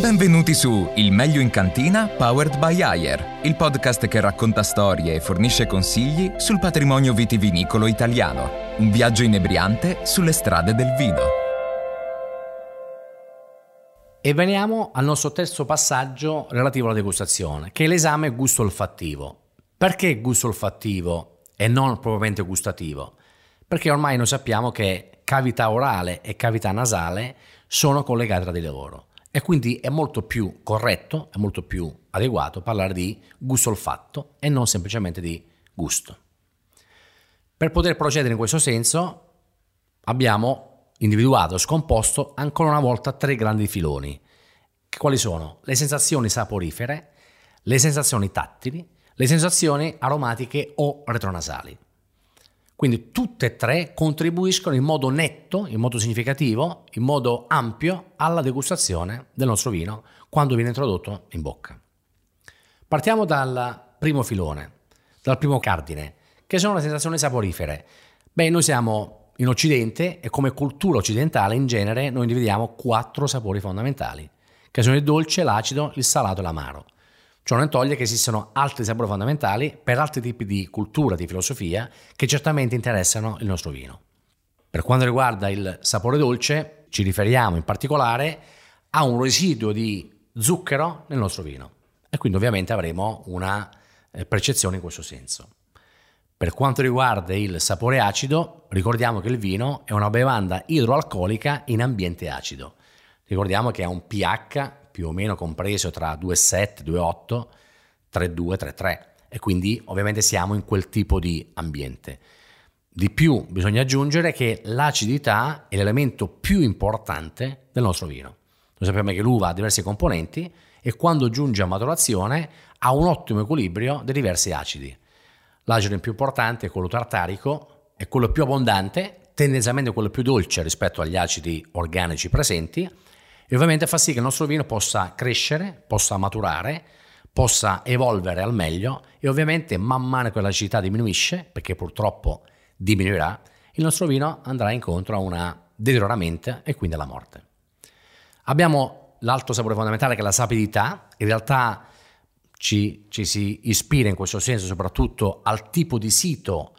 Benvenuti su Il meglio in cantina powered by Ayer, il podcast che racconta storie e fornisce consigli sul patrimonio vitivinicolo italiano. Un viaggio inebriante sulle strade del vino. E veniamo al nostro terzo passaggio relativo alla degustazione, che è l'esame gusto olfattivo. Perché gusto olfattivo e non propriamente gustativo? Perché ormai noi sappiamo che cavità orale e cavità nasale sono collegate tra di loro e quindi è molto più corretto, è molto più adeguato parlare di gusto olfatto e non semplicemente di gusto. Per poter procedere in questo senso abbiamo individuato scomposto ancora una volta tre grandi filoni. Quali sono? Le sensazioni saporifere, le sensazioni tattili, le sensazioni aromatiche o retronasali. Quindi tutte e tre contribuiscono in modo netto, in modo significativo, in modo ampio alla degustazione del nostro vino quando viene introdotto in bocca. Partiamo dal primo filone, dal primo cardine, che sono le sensazioni saporifere. Beh, noi siamo in Occidente e come cultura occidentale in genere noi individuiamo quattro sapori fondamentali, che sono il dolce, l'acido, il salato e l'amaro. Ciò non toglie che esistono altri sapori fondamentali per altri tipi di cultura, di filosofia, che certamente interessano il nostro vino. Per quanto riguarda il sapore dolce, ci riferiamo in particolare a un residuo di zucchero nel nostro vino e quindi ovviamente avremo una eh, percezione in questo senso. Per quanto riguarda il sapore acido, ricordiamo che il vino è una bevanda idroalcolica in ambiente acido. Ricordiamo che ha un pH più o meno compreso tra 2,7, 2,8, 3,2, 3,3 e quindi ovviamente siamo in quel tipo di ambiente. Di più bisogna aggiungere che l'acidità è l'elemento più importante del nostro vino. Noi sappiamo che l'uva ha diversi componenti e quando giunge a maturazione ha un ottimo equilibrio dei diversi acidi. L'acido più importante è quello tartarico, è quello più abbondante, tendenzialmente quello più dolce rispetto agli acidi organici presenti e ovviamente fa sì che il nostro vino possa crescere, possa maturare, possa evolvere al meglio e ovviamente man mano che l'acidità diminuisce, perché purtroppo diminuirà, il nostro vino andrà incontro a una deterioramento e quindi alla morte. Abbiamo l'altro sapore fondamentale che è la sapidità, in realtà ci, ci si ispira in questo senso soprattutto al tipo di sito,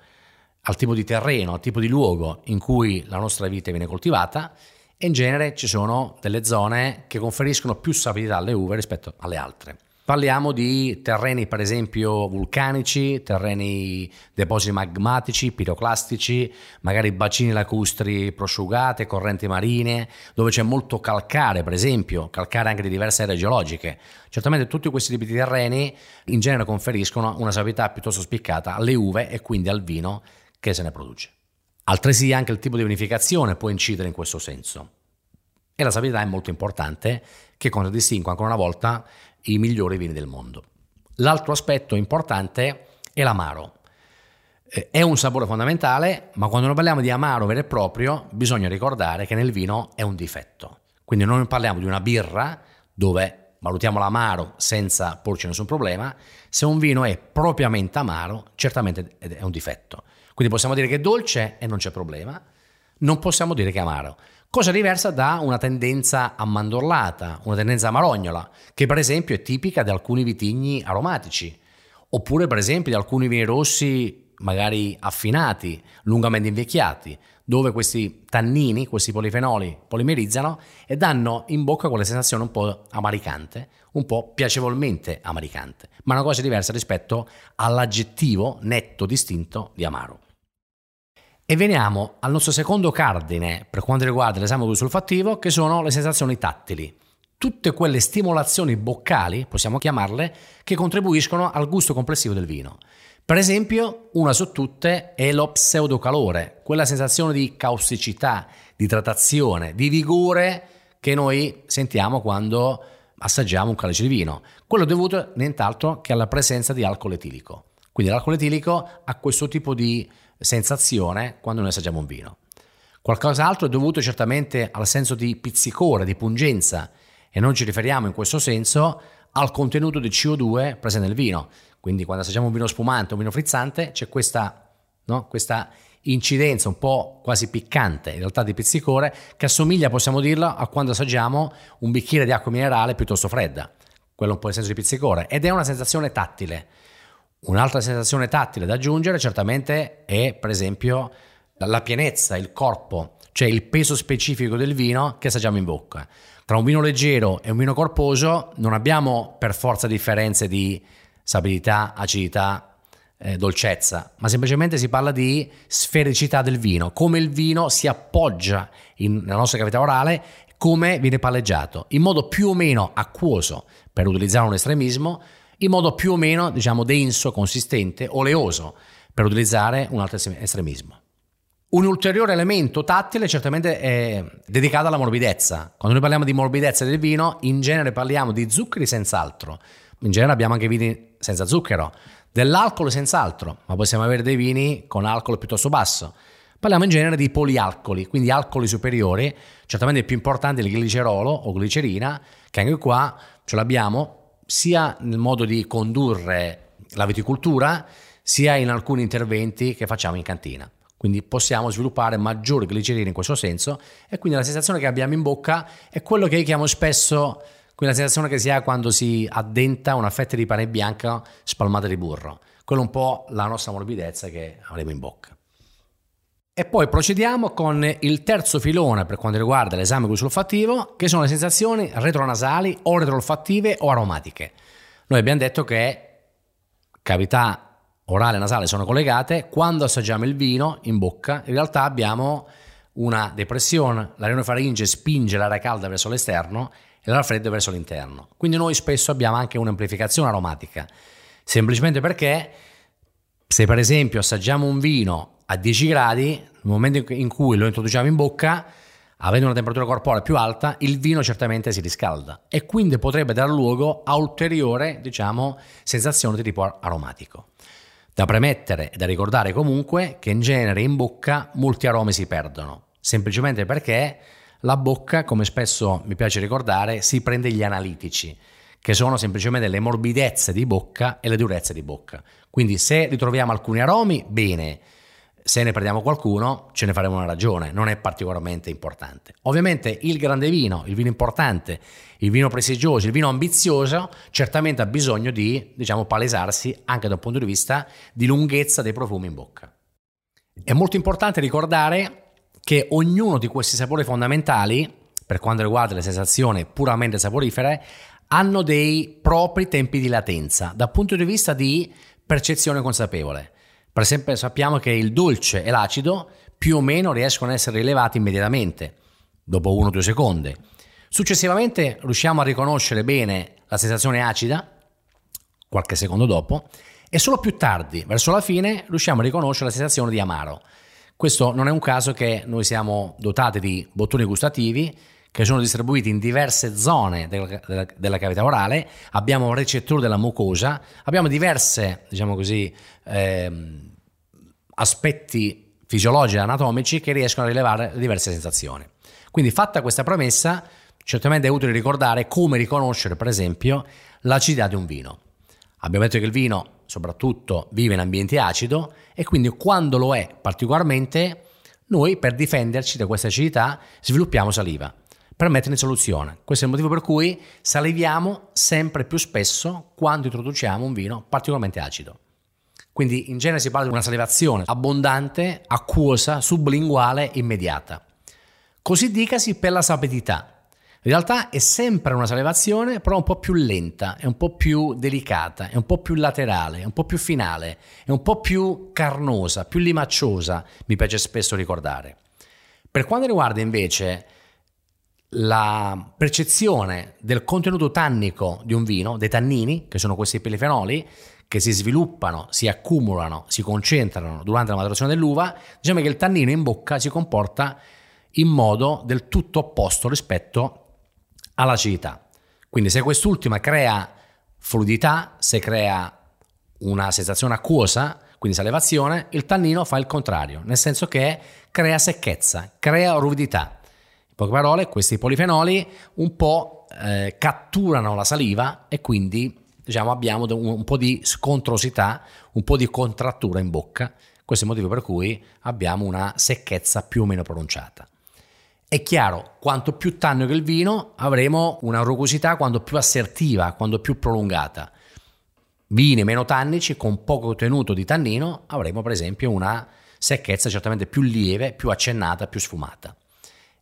al tipo di terreno, al tipo di luogo in cui la nostra vite viene coltivata e in genere ci sono delle zone che conferiscono più sapidità alle uve rispetto alle altre. Parliamo di terreni per esempio vulcanici, terreni depositi magmatici, piroclastici, magari bacini lacustri prosciugate, correnti marine, dove c'è molto calcare per esempio, calcare anche di diverse aree geologiche. Certamente tutti questi tipi di terreni in genere conferiscono una sapidità piuttosto spiccata alle uve e quindi al vino che se ne produce. Altresì anche il tipo di vinificazione può incidere in questo senso. E la sapidità è molto importante, che contraddistingue ancora una volta i migliori vini del mondo. L'altro aspetto importante è l'amaro. Eh, è un sapore fondamentale, ma quando noi parliamo di amaro vero e proprio, bisogna ricordare che nel vino è un difetto. Quindi non parliamo di una birra dove valutiamo l'amaro senza porci nessun problema. Se un vino è propriamente amaro, certamente è un difetto. Quindi possiamo dire che è dolce e non c'è problema, non possiamo dire che è amaro. Cosa diversa da una tendenza ammandorlata, una tendenza amarognola, che per esempio è tipica di alcuni vitigni aromatici, oppure per esempio di alcuni vini rossi magari affinati, lungamente invecchiati, dove questi tannini, questi polifenoli polimerizzano e danno in bocca quella sensazione un po' amaricante, un po' piacevolmente amaricante, ma una cosa diversa rispetto all'aggettivo netto distinto di amaro. E veniamo al nostro secondo cardine per quanto riguarda l'esame gusto-olfattivo, che sono le sensazioni tattili. Tutte quelle stimolazioni boccali, possiamo chiamarle, che contribuiscono al gusto complessivo del vino. Per esempio, una su tutte è lo pseudocalore, quella sensazione di causticità, di idratazione, di vigore che noi sentiamo quando assaggiamo un calice di vino. Quello dovuto nient'altro che alla presenza di alcol etilico. Quindi l'alcol etilico ha questo tipo di sensazione quando noi assaggiamo un vino. Qualcos'altro è dovuto certamente al senso di pizzicore, di pungenza e non ci riferiamo in questo senso al contenuto di CO2 presente nel vino. Quindi quando assaggiamo un vino spumante o un vino frizzante c'è questa, no, questa incidenza un po' quasi piccante, in realtà di pizzicore, che assomiglia, possiamo dirlo, a quando assaggiamo un bicchiere di acqua minerale piuttosto fredda, quello un po' il senso di pizzicore, ed è una sensazione tattile. Un'altra sensazione tattile da aggiungere certamente è, per esempio, la pienezza, il corpo, cioè il peso specifico del vino che assaggiamo in bocca. Tra un vino leggero e un vino corposo non abbiamo per forza differenze di sapidità, acidità, eh, dolcezza, ma semplicemente si parla di sfericità del vino, come il vino si appoggia in, nella nostra cavità orale, come viene palleggiato, in modo più o meno acquoso, per utilizzare un estremismo, in modo più o meno, diciamo, denso, consistente, oleoso, per utilizzare un altro estremismo. Un ulteriore elemento tattile certamente è dedicato alla morbidezza. Quando noi parliamo di morbidezza del vino, in genere parliamo di zuccheri senz'altro. In genere abbiamo anche vini senza zucchero, dell'alcol senz'altro, ma possiamo avere dei vini con alcol piuttosto basso. Parliamo in genere di polialcoli, quindi alcoli superiori, certamente il più importante è il glicerolo o glicerina, che anche qua ce l'abbiamo sia nel modo di condurre la viticoltura, sia in alcuni interventi che facciamo in cantina. Quindi possiamo sviluppare maggiore glicerina in questo senso e quindi la sensazione che abbiamo in bocca è quello che io chiamo spesso quella sensazione che si ha quando si addenta una fetta di pane bianca spalmata di burro. Quello è un po' la nostra morbidezza che avremo in bocca. E poi procediamo con il terzo filone per quanto riguarda l'esame gusto-olfattivo, che sono le sensazioni retronasali o retroolfattive o aromatiche. Noi abbiamo detto che cavità orale e nasale sono collegate, quando assaggiamo il vino in bocca in realtà abbiamo una depressione, la renofaringe spinge l'aria calda verso l'esterno e l'aria fredda verso l'interno. Quindi noi spesso abbiamo anche un'amplificazione aromatica, semplicemente perché se per esempio assaggiamo un vino a 10 gradi, nel momento in cui lo introduciamo in bocca, avendo una temperatura corporea più alta, il vino certamente si riscalda e quindi potrebbe dar luogo a ulteriore, diciamo, sensazione di tipo aromatico. Da premettere e da ricordare comunque che in genere in bocca molti aromi si perdono, semplicemente perché la bocca, come spesso mi piace ricordare, si prende gli analitici, che sono semplicemente le morbidezze di bocca e le durezze di bocca. Quindi se ritroviamo alcuni aromi, bene, se ne prendiamo qualcuno ce ne faremo una ragione, non è particolarmente importante. Ovviamente il grande vino, il vino importante, il vino prestigioso, il vino ambizioso, certamente ha bisogno di, diciamo, palesarsi anche da un punto di vista di lunghezza dei profumi in bocca. È molto importante ricordare che ognuno di questi sapori fondamentali, per quanto riguarda le sensazioni puramente saporifere, hanno dei propri tempi di latenza dal punto di vista di percezione consapevole. Per esempio sappiamo che il dolce e l'acido più o meno riescono ad essere rilevati immediatamente, dopo 1-2 secondi. Successivamente riusciamo a riconoscere bene la sensazione acida, qualche secondo dopo, e solo più tardi, verso la fine, riusciamo a riconoscere la sensazione di amaro. Questo non è un caso che noi siamo dotati di bottoni gustativi che sono distribuiti in diverse zone della, della, della cavità orale, abbiamo recettori della mucosa, abbiamo diverse, diciamo eh, aspetti fisiologici e anatomici che riescono a rilevare diverse sensazioni. Quindi fatta questa premessa, certamente è utile ricordare come riconoscere, per esempio, l'acidità di un vino. Abbiamo detto che il vino soprattutto vive in ambiente acido e quindi quando lo è particolarmente, noi per difenderci da questa acidità sviluppiamo saliva per mettere in soluzione. Questo è il motivo per cui saliviamo sempre più spesso quando introduciamo un vino particolarmente acido. Quindi in genere si parla di una salivazione abbondante, acquosa, sublinguale, immediata. Così dicasi per la sapidità. In realtà è sempre una salivazione, però un po' più lenta, è un po' più delicata, è un po' più laterale, è un po' più finale, è un po' più carnosa, più limacciosa, mi piace spesso ricordare. Per quanto riguarda invece la percezione del contenuto tannico di un vino, dei tannini, che sono questi polifenoli, che si sviluppano, si accumulano, si concentrano durante la maturazione dell'uva, diciamo che il tannino in bocca si comporta in modo del tutto opposto rispetto all'acidità. Quindi se quest'ultima crea fluidità, se crea una sensazione acquosa, quindi salivazione, il tannino fa il contrario, nel senso che crea secchezza, crea ruvidità. In poche parole, questi polifenoli un po' eh, catturano la saliva e quindi diciamo, abbiamo un, po' di scontrosità, un po' di contrattura in bocca. Questo è il motivo per cui abbiamo una secchezza più o meno pronunciata. È chiaro, quanto più tannico il vino, avremo una rugosità quanto più assertiva, quanto più prolungata. Vini meno tannici, con poco contenuto di tannino, avremo per esempio una secchezza certamente più lieve, più accennata, più sfumata.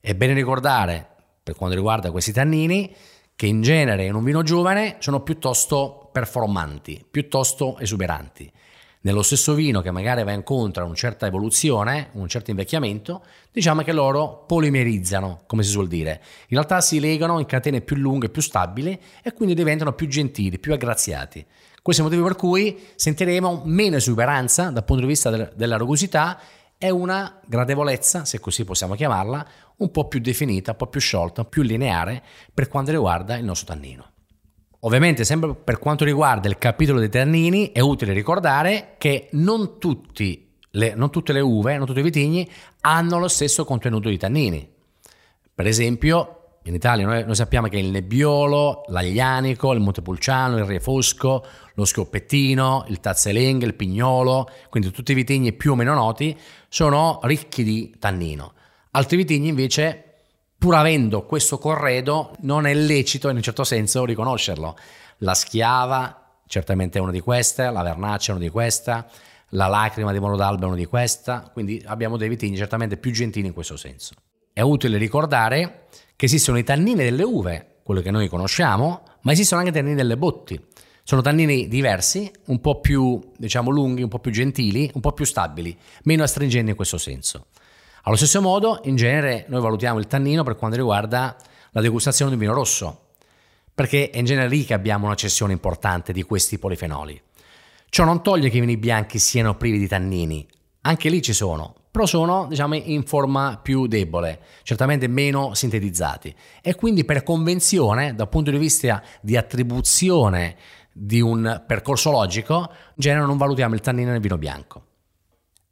È bene ricordare, per quanto riguarda questi tannini, che in genere in un vino giovane sono piuttosto performanti, piuttosto esuberanti nello stesso vino che magari va incontro a una certa evoluzione, un certo invecchiamento, diciamo che loro polimerizzano, come si suol dire. In realtà si legano in catene più lunghe, più stabili e quindi diventano più gentili, più aggraziati. Questo è il motivo per cui sentiremo meno esuberanza dal punto di vista del, della rugosità e una gradevolezza, se così possiamo chiamarla, un po' più definita, un po' più sciolta, più lineare per quanto riguarda il nostro tannino. Ovviamente, sempre per quanto riguarda il capitolo dei tannini, è utile ricordare che non, le, non tutte le uve, non tutti i vitigni hanno lo stesso contenuto di tannini. Per esempio, in Italia noi, noi, sappiamo che il nebbiolo, l'aglianico, il montepulciano, il refosco, lo schioppettino, il tazzalenghe, il pignolo, quindi tutti i vitigni più o meno noti, sono ricchi di tannino. Altri vitigni invece pur avendo questo corredo, non è lecito in un certo senso riconoscerlo. La schiava certamente è una di queste, la vernaccia è una di queste, la lacrima di monodalba è una di queste, quindi abbiamo dei vitigni certamente più gentili in questo senso. È utile ricordare che esistono i tannini delle uve, quello che noi conosciamo, ma esistono anche i tannini delle botti. Sono tannini diversi, un po' più, diciamo, lunghi, un po' più gentili, un po' più stabili, meno astringenti in questo senso. Allo stesso modo, in genere, noi valutiamo il tannino per quanto riguarda la degustazione di un vino rosso, perché è in genere lì che abbiamo una cessione importante di questi polifenoli. Ciò non toglie che i vini bianchi siano privi di tannini, anche lì ci sono, però sono diciamo, in forma più debole, certamente meno sintetizzati e quindi per convenzione, dal punto di vista di attribuzione di un percorso logico, in genere non valutiamo il tannino nel vino bianco.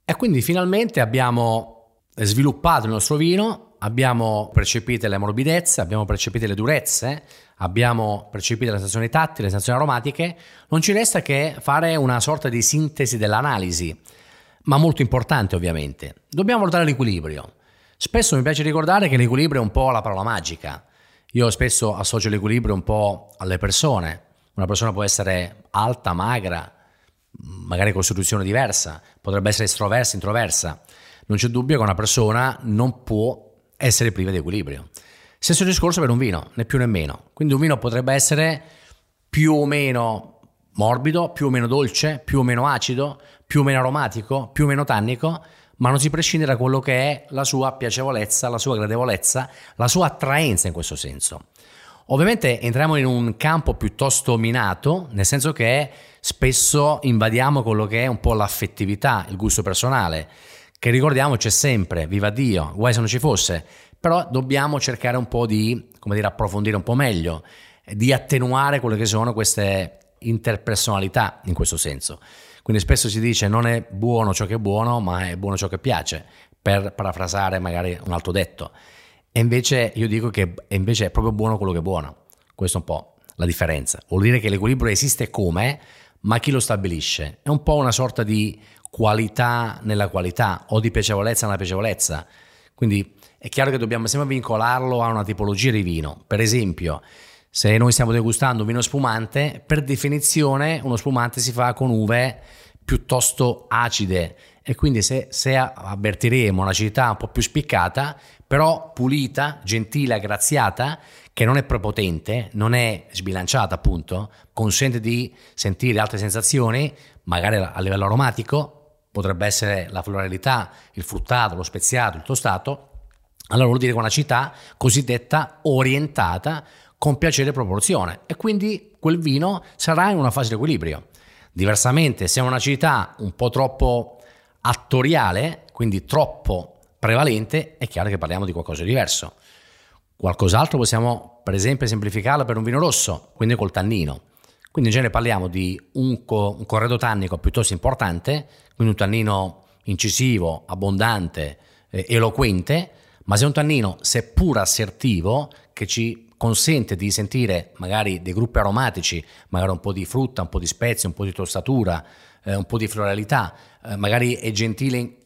E quindi finalmente abbiamo sviluppato il nostro vino, abbiamo percepito le morbidezze, abbiamo percepito le durezze, abbiamo percepito le sensazioni tattili, le sensazioni aromatiche, non ci resta che fare una sorta di sintesi dell'analisi, ma molto importante ovviamente. Dobbiamo valutare l'equilibrio. Spesso mi piace ricordare che l'equilibrio è un po' la parola magica. Io spesso associo l'equilibrio un po' alle persone. Una persona può essere alta, magra, magari costituzione diversa, potrebbe essere estroversa, introversa non c'è dubbio che una persona non può essere priva di equilibrio. Stesso discorso per un vino, né più né meno. Quindi un vino potrebbe essere più o meno morbido, più o meno dolce, più o meno acido, più o meno aromatico, più o meno tannico, ma non si prescinde da quello che è la sua piacevolezza, la sua gradevolezza, la sua attraenza in questo senso. Ovviamente entriamo in un campo piuttosto minato, nel senso che spesso invadiamo quello che è un po' l'affettività, il gusto personale che ricordiamo c'è sempre, viva Dio, guai se non ci fosse, però dobbiamo cercare un po' di, come dire, approfondire un po' meglio, di attenuare quelle che sono queste interpersonalità in questo senso. Quindi spesso si dice non è buono ciò che è buono, ma è buono ciò che piace, per parafrasare magari un altro detto. E invece io dico che invece è proprio buono quello che è buono. Questa è un po' la differenza. Vuol dire che l'equilibrio esiste come, ma chi lo stabilisce? È un po' una sorta di qualità nella qualità o di piacevolezza nella piacevolezza. Quindi è chiaro che dobbiamo sempre vincolarlo a una tipologia di vino. Per esempio, se noi stiamo degustando vino spumante, per definizione uno spumante si fa con uve piuttosto acide e quindi se, se avvertiremo un'acidità un po' più spiccata, però pulita, gentile, aggraziata, che non è prepotente, non è sbilanciata appunto, consente di sentire altre sensazioni, magari a livello aromatico, potrebbe essere la floralità, il fruttato, lo speziato, il tostato, allora vuol dire che una città cosiddetta orientata con piacere e proporzione e quindi quel vino sarà in una fase di equilibrio. Diversamente, se è una città un po' troppo attoriale, quindi troppo prevalente, è chiaro che parliamo di qualcosa di diverso. Qualcos'altro possiamo, per esempio, semplificarlo per un vino rosso, quindi col tannino. Quindi in genere parliamo di un, co- un corredo tannico piuttosto importante, quindi un tannino incisivo, abbondante, eh, eloquente, ma se è un tannino seppur assertivo che ci consente di sentire magari dei gruppi aromatici, magari un po' di frutta, un po' di spezie, un po' di tostatura, eh, un po' di floralità, eh, magari è gentile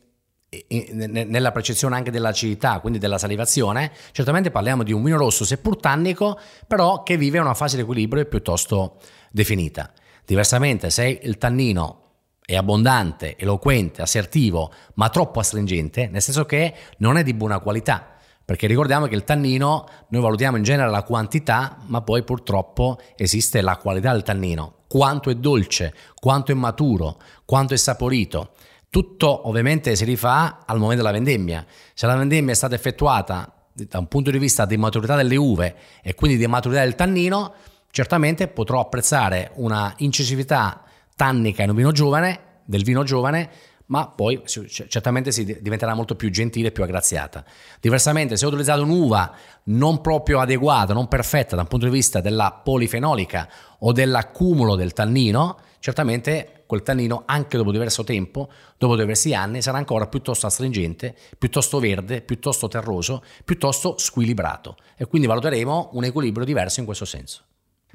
nella percezione anche dell'acidità, quindi della salivazione, certamente parliamo di un vino rosso, seppur tannico, però che vive una fase di equilibrio piuttosto definita. Diversamente, se il tannino è abbondante, eloquente, assertivo, ma troppo astringente, nel senso che non è di buona qualità. Perché ricordiamo che il tannino, noi valutiamo in genere la quantità, ma poi purtroppo esiste la qualità del tannino. Quanto è dolce, quanto è maturo, quanto è saporito. Tutto ovviamente si rifà al momento della vendemmia. Se la vendemmia è stata effettuata da un punto di vista di maturità delle uve e quindi di maturità del tannino, certamente potrò apprezzare una incisività tannica in un vino giovane, del vino giovane, ma poi certamente si diventerà molto più gentile e più aggraziata. Diversamente, se ho utilizzato un'uva non proprio adeguata, non perfetta dal punto di vista della polifenolica o dell'accumulo del tannino, certamente quel tannino, anche dopo diverso tempo, dopo diversi anni, sarà ancora piuttosto astringente, piuttosto verde, piuttosto terroso, piuttosto squilibrato e quindi valuteremo un equilibrio diverso in questo senso.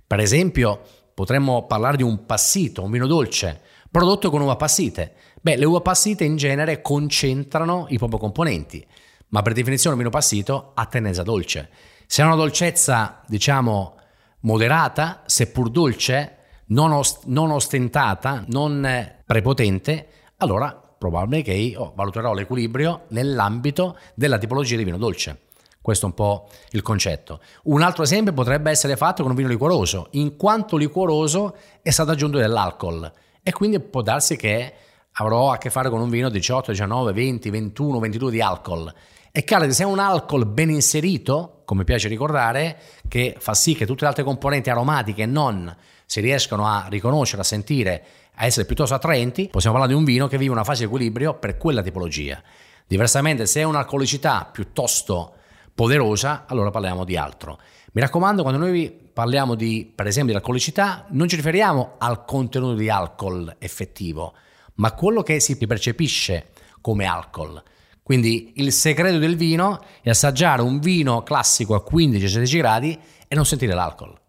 Per esempio, potremmo parlare di un passito, un vino dolce, prodotto con uva passite. Beh, le uva passite in genere concentrano i propri componenti, ma per definizione un vino passito ha tendenza dolce. Se ha una dolcezza, diciamo, moderata, seppur dolce, non, ost- non ostentata, non prepotente, allora probabilmente che io valuterò l'equilibrio nell'ambito della tipologia di vino dolce. Questo è un po' il concetto. Un altro esempio potrebbe essere fatto con un vino liquoroso, in quanto liquoroso è stato aggiunto dell'alcol e quindi può darsi che avrò a che fare con un vino 18, 19, 20, 21, 22 di alcol. È chiaro che se è un alcol ben inserito, come piace ricordare, che fa sì che tutte le altre componenti aromatiche non si riescano a riconoscere, a sentire, a essere piuttosto attraenti, possiamo parlare di un vino che vive una fase di equilibrio per quella tipologia. Diversamente, se è un'alcolicità piuttosto poderosa, allora parliamo di altro. Mi raccomando, quando noi parliamo di, per esempio, di alcolicità, non ci riferiamo al contenuto di alcol effettivo, ma a quello che si percepisce come alcol. Quindi il segreto del vino è assaggiare un vino classico a 15-16 gradi e non sentire l'alcol.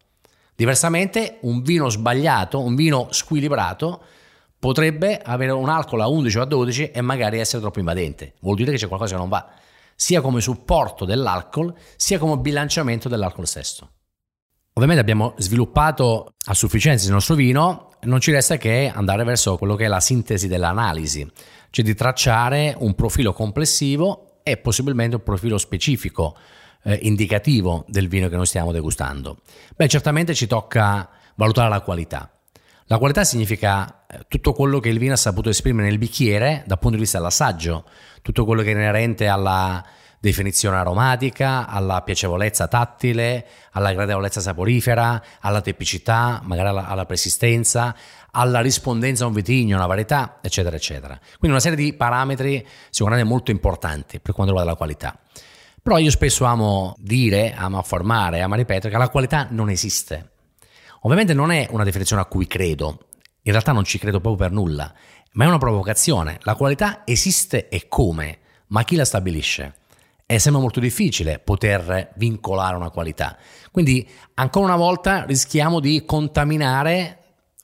Diversamente, un vino sbagliato, un vino squilibrato, potrebbe avere un alcol a 11 o a 12 e magari essere troppo invadente. Vuol dire che c'è qualcosa che non va sia come supporto dell'alcol, sia come bilanciamento dell'alcol stesso. Ovviamente abbiamo sviluppato a sufficienza il nostro vino, non ci resta che andare verso quello che è la sintesi dell'analisi, cioè di tracciare un profilo complessivo e possibilmente un profilo specifico eh, indicativo del vino che noi stiamo degustando. Beh, certamente ci tocca valutare la qualità. La qualità significa eh, tutto quello che il vino ha saputo esprimere nel bicchiere dal punto di vista dell'assaggio, tutto quello che è inerente alla definizione aromatica, alla piacevolezza tattile, alla gradevolezza saporifera, alla tepicità, magari alla, alla persistenza, alla rispondenza a un vitigno, una varietà, eccetera, eccetera. Quindi una serie di parametri sicuramente molto importanti per quanto riguarda la qualità. Però io spesso amo dire, amo affermare, amo ripetere che la qualità non esiste. Ovviamente non è una definizione a cui credo, in realtà non ci credo proprio per nulla, ma è una provocazione. La qualità esiste e come, ma chi la stabilisce? E sembra molto difficile poter vincolare una qualità. Quindi, ancora una volta, rischiamo di contaminare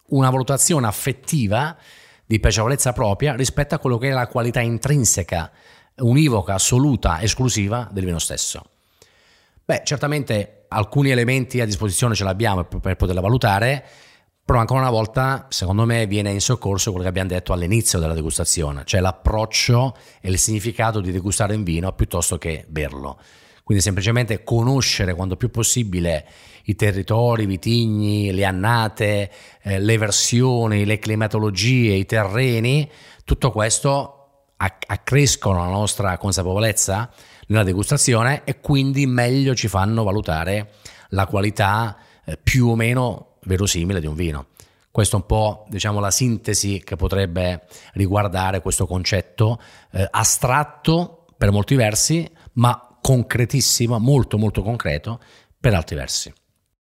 una valutazione affettiva di piacevolezza propria rispetto a quello che è la qualità intrinseca, univoca, assoluta, esclusiva del vino stesso. Beh, certamente alcuni elementi a disposizione ce l'abbiamo per poterla valutare, però ancora una volta, secondo me, viene in soccorso quello che abbiamo detto all'inizio della degustazione, cioè l'approccio e il significato di degustare un vino piuttosto che berlo. Quindi semplicemente conoscere quanto più possibile i territori, i vitigni, le annate, eh, le versioni, le climatologie, i terreni, tutto questo accrescono la nostra consapevolezza nella degustazione e quindi meglio ci fanno valutare la qualità eh, più o meno verosimile di un vino. Questa è un po' diciamo, la sintesi che potrebbe riguardare questo concetto eh, astratto per molti versi, ma concretissimo, molto molto concreto per altri versi.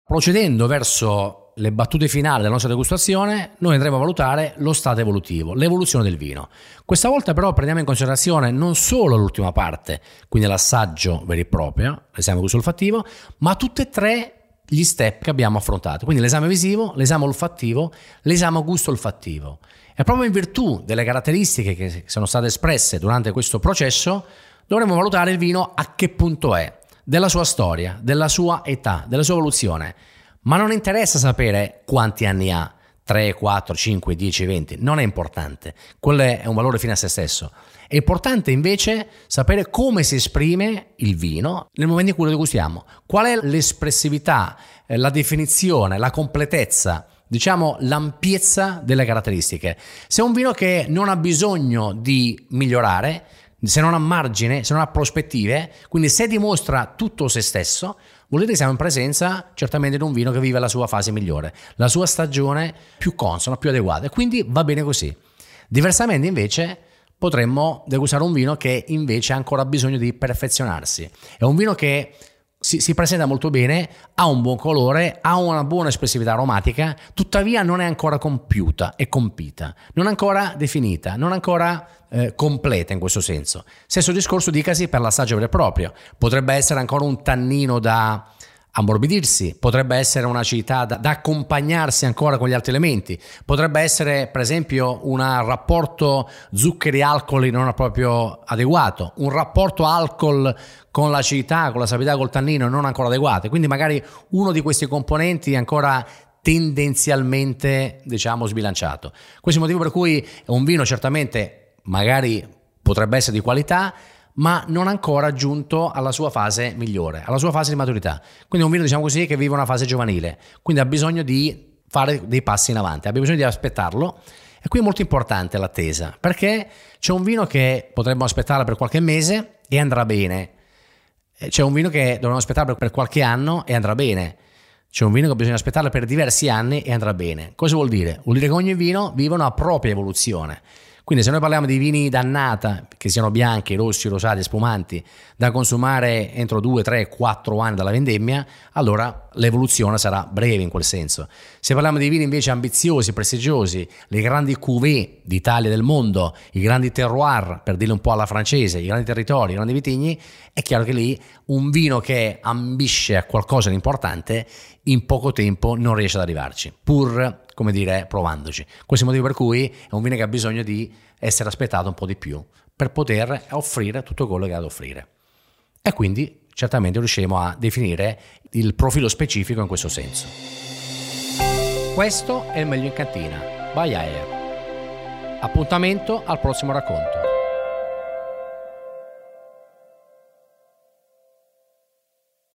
Procedendo verso le battute finali della nostra degustazione, noi andremo a valutare lo stato evolutivo, l'evoluzione del vino. Questa volta però prendiamo in considerazione non solo l'ultima parte, quindi l'assaggio vero e proprio, l'esame gusto olfattivo, ma tutte e tre gli step che abbiamo affrontato. Quindi l'esame visivo, l'esame olfattivo, l'esame gusto olfattivo. E proprio in virtù delle caratteristiche che sono state espresse durante questo processo, dovremo valutare il vino a che punto è, della sua storia, della sua età, della sua evoluzione. Ma non interessa sapere quanti anni ha, 3, 4, 5, 10, 20, non è importante. Quello è un valore fine a se stesso. È importante invece sapere come si esprime il vino nel momento in cui lo degustiamo. Qual è l'espressività, eh, la definizione, la completezza, diciamo l'ampiezza delle caratteristiche. Se è un vino che non ha bisogno di migliorare, se non ha margine, se non ha prospettive, quindi se dimostra tutto se stesso, che siamo in presenza certamente di un vino che vive la sua fase migliore, la sua stagione più consona, più adeguata e quindi va bene così. Diversamente invece potremmo degustare un vino che invece ha ancora bisogno di perfezionarsi. È un vino che si, si, presenta molto bene, ha un buon colore, ha una buona espressività aromatica, tuttavia non è ancora compiuta e compita, non ancora definita, non ancora eh, completa in questo senso. Stesso discorso dicasi per l'assaggio vero e proprio, potrebbe essere ancora un tannino da ammorbidirsi, potrebbe essere un'acidità da, da, accompagnarsi ancora con gli altri elementi, potrebbe essere per esempio un rapporto zuccheri-alcoli non proprio adeguato, un rapporto alcol con l'acidità, con la sapidità, col tannino non ancora adeguato, quindi magari uno di questi componenti è ancora tendenzialmente diciamo sbilanciato. Questo è il motivo per cui un vino certamente magari potrebbe essere di qualità, ma non ancora giunto alla sua fase migliore, alla sua fase di maturità. Quindi è un vino, diciamo così, che vive una fase giovanile, quindi ha bisogno di fare dei passi in avanti, abbia bisogno di aspettarlo. E qui è molto importante l'attesa, perché c'è un vino che potremmo aspettare per qualche mese e andrà bene. C'è un vino che dovremmo aspettare per qualche anno e andrà bene. C'è un vino che bisogna aspettare per diversi anni e andrà bene. Cosa vuol dire? Vuol dire che ogni vino vive una propria evoluzione. Quindi se noi parliamo di vini d'annata, che siano bianchi, rossi, rosati, spumanti, da consumare entro 2, 3, 4 anni dalla vendemmia, allora l'evoluzione sarà breve in quel senso. Se parliamo di vini invece ambiziosi, prestigiosi, le grandi cuvée d'Italia e del mondo, i grandi terroir, per dirlo un po' alla francese, i grandi territori, i grandi vitigni, è chiaro che lì un vino che ambisce a qualcosa di importante in poco tempo non riesce ad arrivarci, pur come dire, provandoci. Questo è il motivo per cui è un vino che ha bisogno di essere aspettato un po' di più per poter offrire tutto quello che ha da offrire. E quindi certamente riusciremo a definire il profilo specifico in questo senso. Questo è il meglio in cantina. By Ayer. Appuntamento al prossimo racconto.